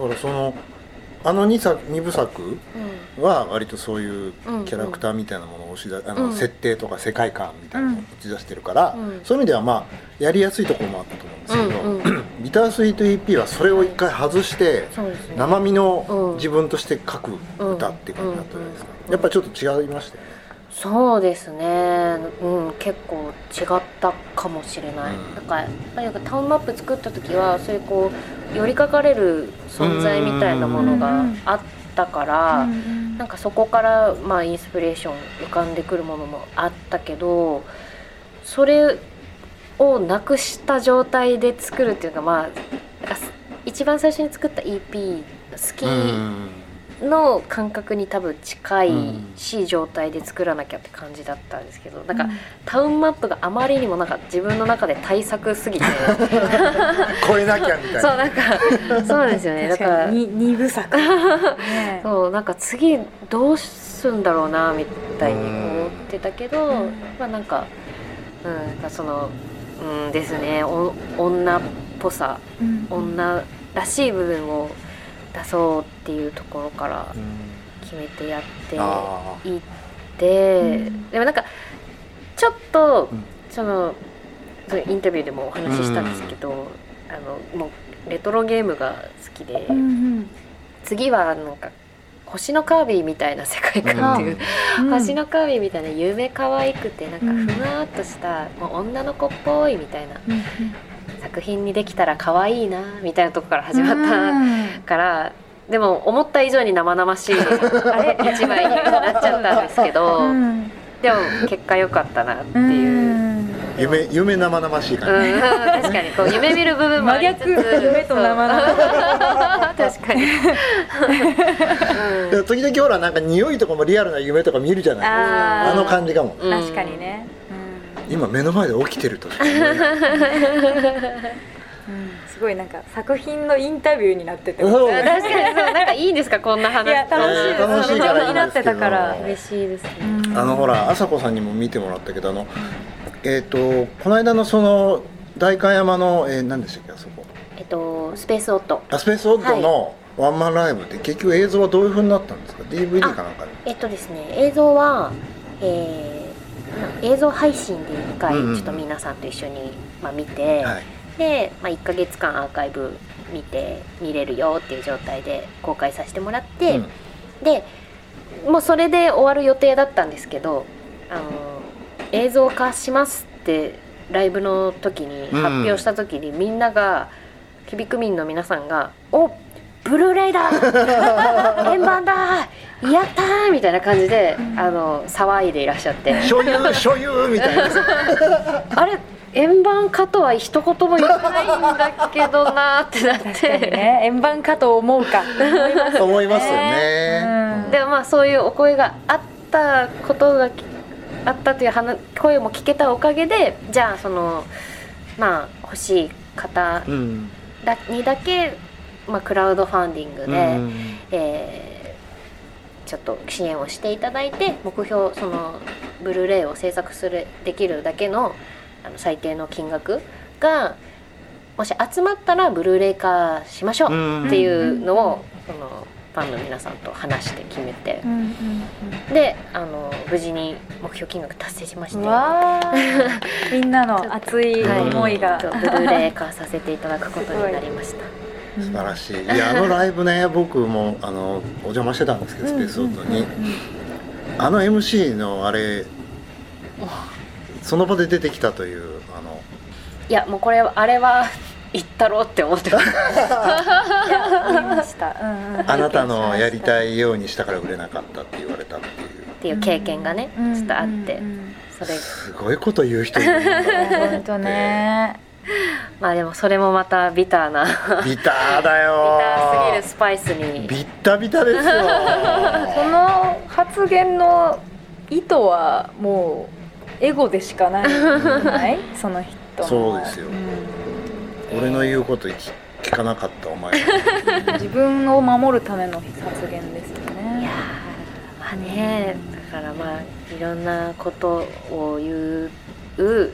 からそのあの 2, 作2部作は割とそういうキャラクターみたいなものを押し出あの、設定とか世界観みたいなのを打ち出してるから、そういう意味ではまあやりやすいところもあったと思うんですけど、ビタースイート EP はそれを一回外して、生身の自分として書く歌っていう感じだったじゃないですか、やっぱちょっと違いましたよねそうですね、うん、結構違ったかもしれない、うん、なんかやっぱりタウンマップ作った時はそういうこう寄りかかれる存在みたいなものがあったから、んなんかそこからまあインスピレーション浮かんでくるものもあったけどそれをなくした状態で作るっていうかまあ一番最初に作った EP 好きの感覚に多分近いし、状態で作らなきゃって感じだったんですけどなんか、タウンマップがあまりにもなんか自分の中で対策すぎて。超えなきゃみたいな。そうなんかそうですよね。だから二部作、ね、そうなんか次どうすんだろうなみたいに思ってたけど、うん、まあなんかうんそのうんですね。お女っぽさ、うん、女らしい部分を出そうっていうところから決めてやっていって、うん、でもなんかちょっとそのインタビューでもお話ししたんですけど、うん、あのもうレトロゲームが好きで、うん、次はなんか星のカービィみたいな世界観っていう、うん、星のカービィみたいな夢可愛くてなんかふわっとした、もう女の子っぽいみたいな作品にできたら可愛いなみたいなとこから始まったから、でも思った以上に生々しいあれ一枚になっちゃったんですけど、でも結果良かったなっていう。夢夢生々しい感じ、うん、確かにこう夢見る部分もありつつ。夢と生々しい確かに、うん、時々ほらなんか匂いとかもリアルな夢とか見るじゃない。あの感じかも、確かにね、今目の前で起きてると。しか思えないすごいなんか作品のインタビューになってて、確かにそうなんかいいんですかこんな話。いや楽しいです、楽しいか。らになってたから。嬉しいですね。あのほら朝子さんにも見てもらったけどあのえっ、ー、とこの間のその代官山の、えー、何でしたっけあそこ。えっ、とスペースオットあスペースオットの、ワンマンライブって結局映像はどういうふうになったんですか？DVD かなんかえっとですね映像はえー映像配信で1回ちょっと皆さんと一緒に、まあ、見て、はい、で、まあ、1か月間アーカイブ見て見れるよっていう状態で公開させてもらって、うん、でもうそれで終わる予定だったんですけどあの映像化しますってライブの時に発表した時に、みんなが響く民の皆さんが「おブルーレイだ。円盤だ。やったー!」みたいな感じで、あの騒いでいらっしゃって「所有所有!」みたいな。あれ円盤化とは一言も言わないんだけどなってなって。ね。円盤化と思うか。思いますよね、うん、でもまあそういうお声があったことがあったという声も聞けたおかげでじゃあそのまあ欲しい方だ、にだけまあ、クラウドファンディングで、うん、えー、ちょっと支援をしていただいて目標そのブルーレイを制作するできるだけのあの最低の金額がもし集まったらブルーレイ化しましょうっていうのを、そのファンの皆さんと話して決めて、であの無事に目標金額達成しまして。みんなの熱い思いが、はい、ブルーレイ化させていただくことになりました。素晴らしい。いやあのライブね僕もあのお邪魔してたんですけどスペースオートに、あの MC のあれその場で出てきたというあの。いやもうこれあれは言ったろうって思ってました、あなたのやりたいようにしたから売れなかったって言われたっていう。っていう経験がね、ちょっとあって、それ。すごいこと言う人いるんだ 本当ね まあでもそれもまたビターな ビターだよ。ビターすぎるスパイスに。ビッタビタですよ。その発言の意図はもうエゴでしかないない？その人そうですよ、うん、俺の言うこと聞かなかったお前。自分を守るための発言ですよね。いやまあねだからまあいろんなことを言う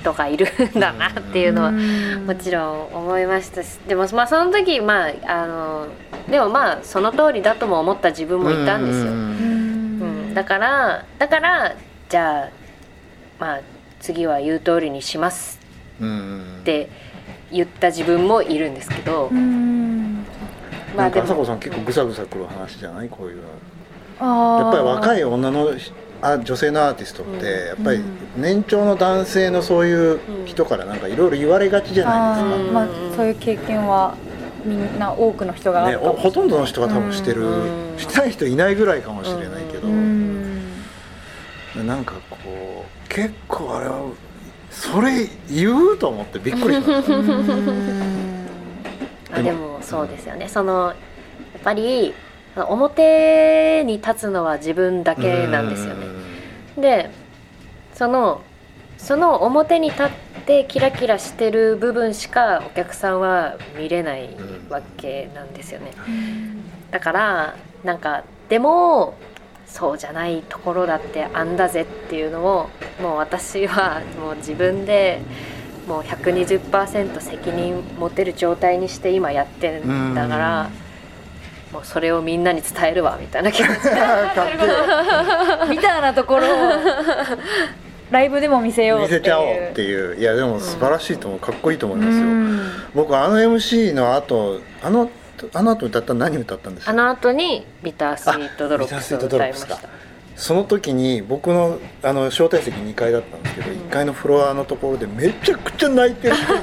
人がいるんだなっていうのはもちろん思いましたしでもまあその時まああのでもまあその通りだとも思った自分もいたんですよ。うん、だからだからじゃあまあ次は言う通りにしますって言った自分もいるんですけど。まあでも。朝子さん結構ぐさぐさくる話じゃない？こういうの。やっぱり若い女のあ女性のアーティストってやっぱり年長の男性のそういう人からなんかいろいろ言われがちじゃないですか、まあ、そういう経験はみんな多くの人がね、ほとんどの人が多分してる、してない人いないぐらいかもしれないけど、なんかこう結構あれはそれ言うと思ってびっくりした。あでもそうですよね、そのやっぱり表に立つのは自分だけなんですよね。でそのその表に立ってキラキラしてる部分しかお客さんは見れないわけなんですよね。だからなんかでもそうじゃないところだってあんだぜっていうのをもう私はもう自分でもう120%責任持てる状態にして今やってるんだから。もうそれをみんなに伝えるわみたいな気持ち。みたいなところをライブでも見せよう見せちゃおうっていう。いやでも素晴らしいと思う。かっこいいと思いますよ、僕あの MC の後あのあの後歌った何歌ったんですか？あの後にビタースイートドロップスを歌いました。その時に僕のあの招待席2階だったんですけど、うん、1階のフロアのところでめちゃくちゃ泣いてる人いて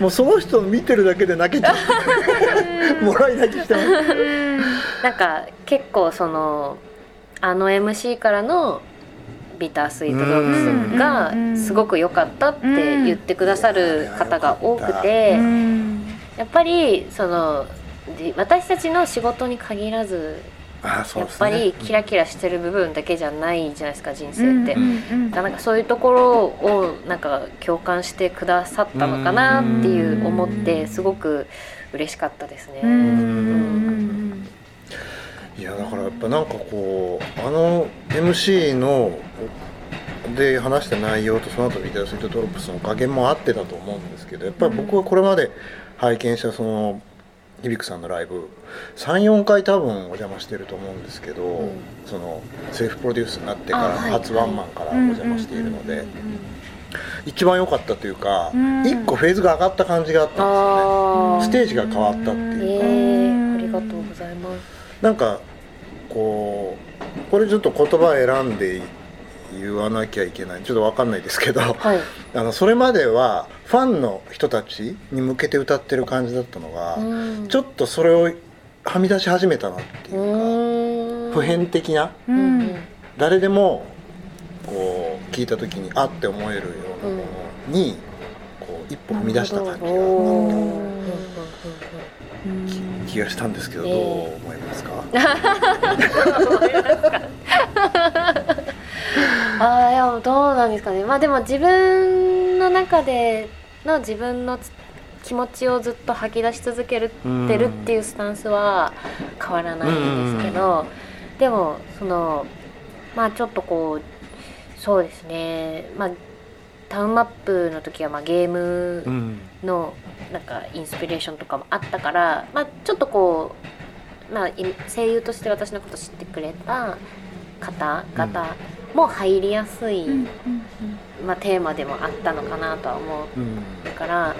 もうその人を見てるだけで泣けちゃって もらい泣きしてます。なんか結構そのあの MC からのビタースイートドロップスがすごく良かったって言ってくださる方が多くてやっぱりその私たちの仕事に限らずやっぱりキラキラしてる部分だけじゃないじゃないですか人生って、なんかそういうところをなんか共感してくださったのかなっていう思ってすごく嬉しかったですね。いやだからやっぱなんかこうあの MC ので話した内容とその後ビタースイートドロップスの加減もあってたと思うんですけどやっぱり僕はこれまで拝見したその響さんのライブ34回多分お邪魔してると思うんですけど、うん、そのセルフプロデュースになってから初ワンマンからお邪魔しているので一番良かったというか、うん、1個フェーズが上がった感じがあったんですよね。ステージが変わったっていうか、えー、ありがとうございます。なんかこうこれちょっと言葉選んで言わなきゃいけない。ちょっと分かんないですけど、はい、あのそれまではファンの人たちに向けて歌ってる感じだったのが、うん、ちょっとそれをはみ出し始めたなっていうか普遍的な、うん、誰でもこう聞いた時にあって思えるようなものに、こう一歩踏み出した感じがあった気がしたんですけど、どう思いますか？ああいやどうなんですかね。まあでも自分の中での自分の気持ちをずっと吐き出し続けるてるっていうスタンスは変わらないんですけどでもそのまあちょっとこうそうですね。まあタウンマップの時はまあゲームのなんかインスピレーションとかもあったから、まあ、ちょっとこう、まあ、声優として私のこと知ってくれた方々も入りやすい、まあ、テーマでもあったのかなとは思うから、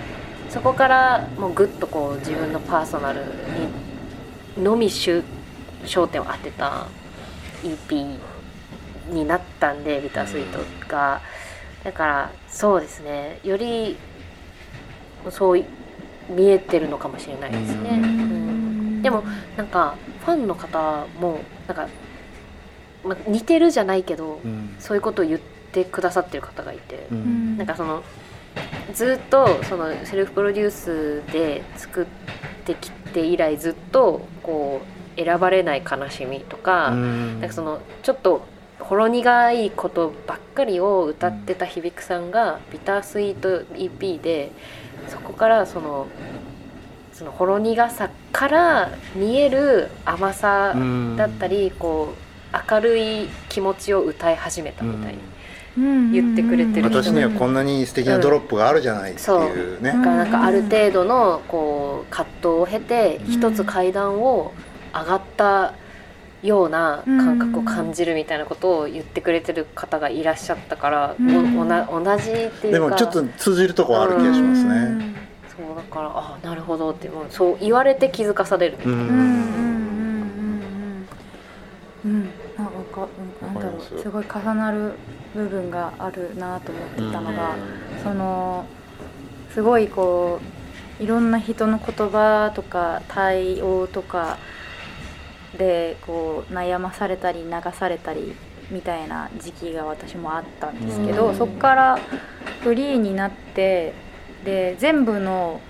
そこからもうぐっとこう自分のパーソナルにのみ焦点を当てた EP になったんでビタースイートが。だからそうですね。よりそう見えてるのかもしれないですね。うん、でもなんかファンの方もなんかまあ、似てるじゃないけど、うん、そういうことを言ってくださってる方がいて、うん、なんかそのずっとそのセルフプロデュースで作ってきて以来ずっとこう選ばれない悲しみとか,、なんかそのちょっとほろ苦いことばっかりを歌ってた響さんが「ビタースイート EP」でそこからそのそのほろ苦さから見える甘さだったりこう明るい気持ちを歌い始めたみたい言ってくれてる人私にはこんなに素敵なドロップがあるじゃないっていうね、だからなんかある程度のこう葛藤を経て一つ階段を上がったような感覚を感じるみたいなことを言ってくれてる方がいらっしゃったから、おおな同じっていうか。でもちょっと通じるとこある気がしますね、そうだからあなるほどってもう。そう言われて気づかされる。うんうん。うんかなんだろうす。ごい重なる部分があるなと思ってたのが、そのすごいこういろんな人の言葉とか対応とかでこう悩まされたり流されたりみたいな時期が私もあったんですけど、うん。そこからフリーになってで全部の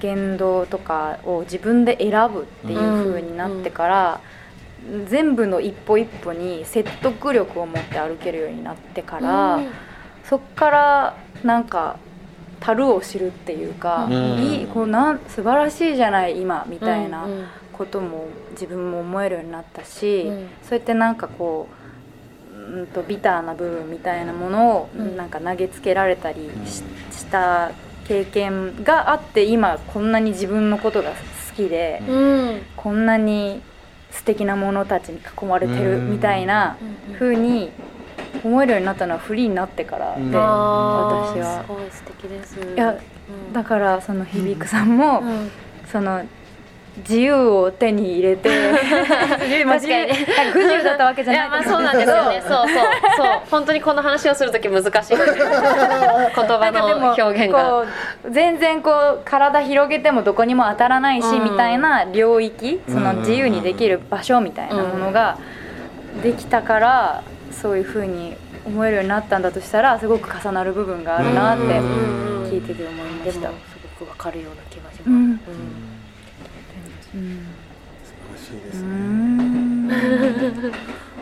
言動とかを自分で選ぶっていう風になってから、全部の一歩一歩に説得力を持って歩けるようになってから。そっからなんか樽を知るっていうか、うん。いいこうなん素晴らしいじゃない今みたいなうんことも自分も思えるようになったし、うん。そうやってなんかこううんとビターな部分みたいなものをうん。なんか投げつけられたりし,、した経験があって今こんなに自分のことが好きで、うん。こんなに素敵なものたちに囲まれてるみたいな風に思えるようになったのはフリーになってからで、私は。すごい素敵です。いやうん。だからその響くさんも、うん。その自由を手に入れて。確か不自由だったわけじいゃないやまあそうなんですよね。そう。そうそう。本当にこの話をする時難しい。言葉の表現が。全然こう体広げてもどこにも当たらないし、うん。みたいな領域そのうん自由にできる場所みたいなものができたからそういうふうに思えるようになったんだとしたらすごく重なる部分があるなってうん聞いてて思いました。すごくわかるような気がします、うんうん。うん。素晴らしいでうすね、ん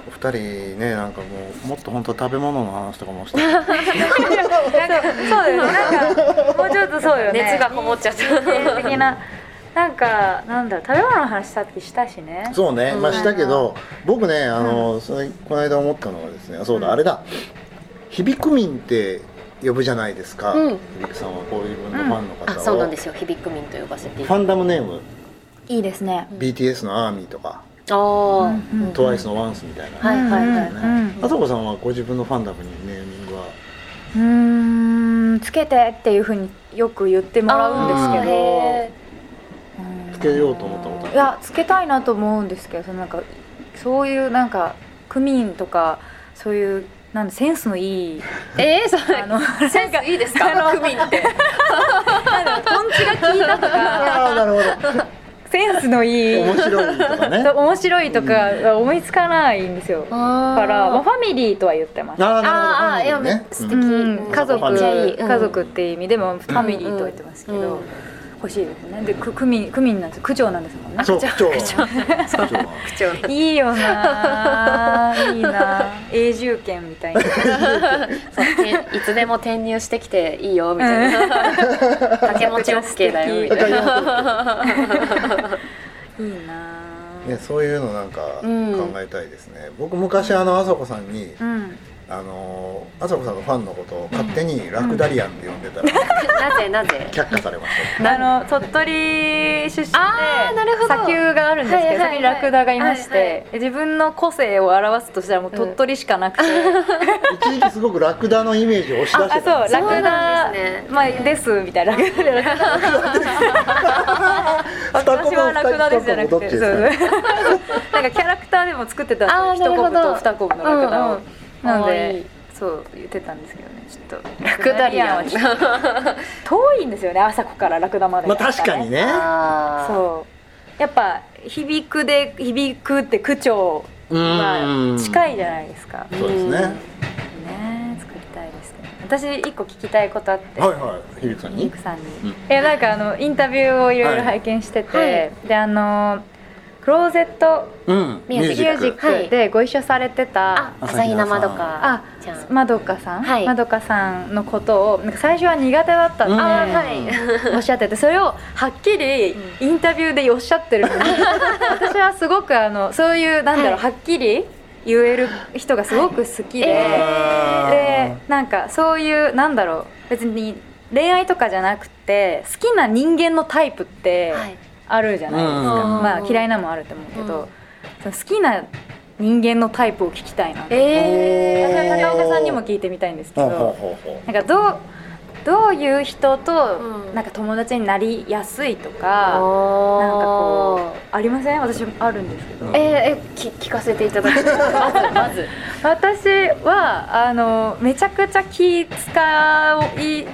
お二人ねなんかもうもっと本当食べ物の話とかもして。なんかそうだよね。なんかもうちょっとそうよね熱がこもっちゃった。的ななんかなんだろう食べ物の話さっきしたしね。そうね、まあうんしたけど僕ねあの、それこの間思ったのはですねあそうだ、うん。あれだ。響く民って呼ぶじゃないですか、うん。響くさんはこういう分のファンの方を、あそうなんですよ。響く民と呼ばせていファンダムネーム、いいですね。BTS のアーミーとか、ああ、うんうん TWICE のワンスみたいな、はいはいはいはい。ねあさこさんはご自分のファンダムにネーミングは？うーんつけてっていうふうによく言ってもらうんですけど。うんつけようと思ったこといやつけたいなと思うんですけどそのなんかそういうなんか区民とかそういうなんでセンスのいいーえー、それあのセンスいいですか？あの区民って。なんだろうトンチが効いたとか。ああなるほどセンスのいい。面白いとかね。面白いとかが思いつかないんですよ。から、まあ、ファミリーとは言ってます。ああいや素敵うん。家族家族っていう意味でもファミリーとは言ってますけど、うん欲しいですね。で区区民区民なんです。区長なんですもんね。そう区長区長区長いいよないいな永住権みたいな。そうていつでも転入してきていいよみたいな。掛け持ち OK だよみたいな。いいなね、そういうのなんかうん。考えたいですね、僕昔あのあさこさんにうんあのあさこさんのファンのことを勝手にラクダリアンって呼んでたら なぜなぜ？却下されました。あの鳥取出身で砂丘があるんですけど、はいはいはい。そこにラクダがいまして、はいはい。自分の個性を表すとしたらもう鳥取しかなくて、一時期すごくラクダのイメージを押し出ああしてたそうラクダんですね。まあですみたいな。私はラクダですじゃなくて なんかキャラクターでも作ってたんですよ。一コブなるほど。と二コブのラクダを、うんうんなのでそう言ってたんですけどね。ちょっとラクダリアン。はちょっと 遠いんですよね朝子からラクダまで。まあ確かにね。そう。やっぱ響くで響くって区長は近いじゃないですか。ねそうですね、作りたいですね。私一個聞きたいことあって、はいはい。響さんに？ミクさんに、うん。いやなんかあのインタビューをいろいろ拝見してて、はい。であのクローゼットうんミュージック。でご一緒されてた、あ朝比奈まどかあちゃんまどかさん、はい。まどかさんのことをなんか最初は苦手だったって、はい。おっしゃっててそれをはっきりインタビューでおっしゃってるのに。私はすごくあのそういうなんだろう、はい。はっきり言える人がすごく好きで、でなんかそういうなんだろう別に恋愛とかじゃなくて好きな人間のタイプってあるじゃないですか、まあ嫌いなもあると思うけど、その好きな人間のタイプを聞きたいなえー、高岡さんにも聞いてみたいんですけどなんかどうどういう人となんか友達になりやすいとか、うん、なんかこうありません？私あるんですけど。えー、え聞聞かせていただく まずまず。私はあのめちゃくちゃ気使い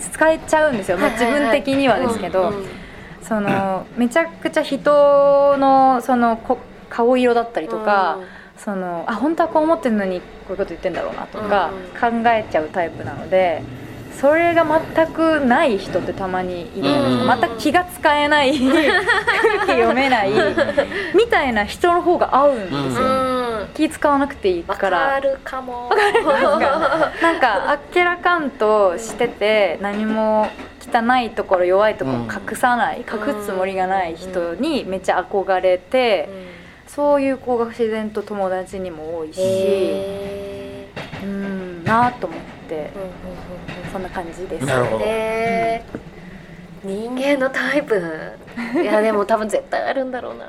使えちゃうんですよ、まあ、自分的にはですけど、そのめちゃくちゃ人のそのこ顔色だったりとか、そのあ本当はこう思ってるのにこういうこと言ってんだろうなとか考えちゃうタイプなので。それが全くない人ってたまにいるんです全く気が使えない 空気読めないみたいな人の方が合うんですよ、気使わなくていいから。わかるかも。なんかあっけらかんとしてて何も汚いところ弱いところ隠さない、隠すつもりがない人にめっちゃ憧れて、そういう子が自然と友達にも多いしうんなあと思って、そんな感じです。なるほど、人間のタイプ。いやでも多分絶対あるんだろうな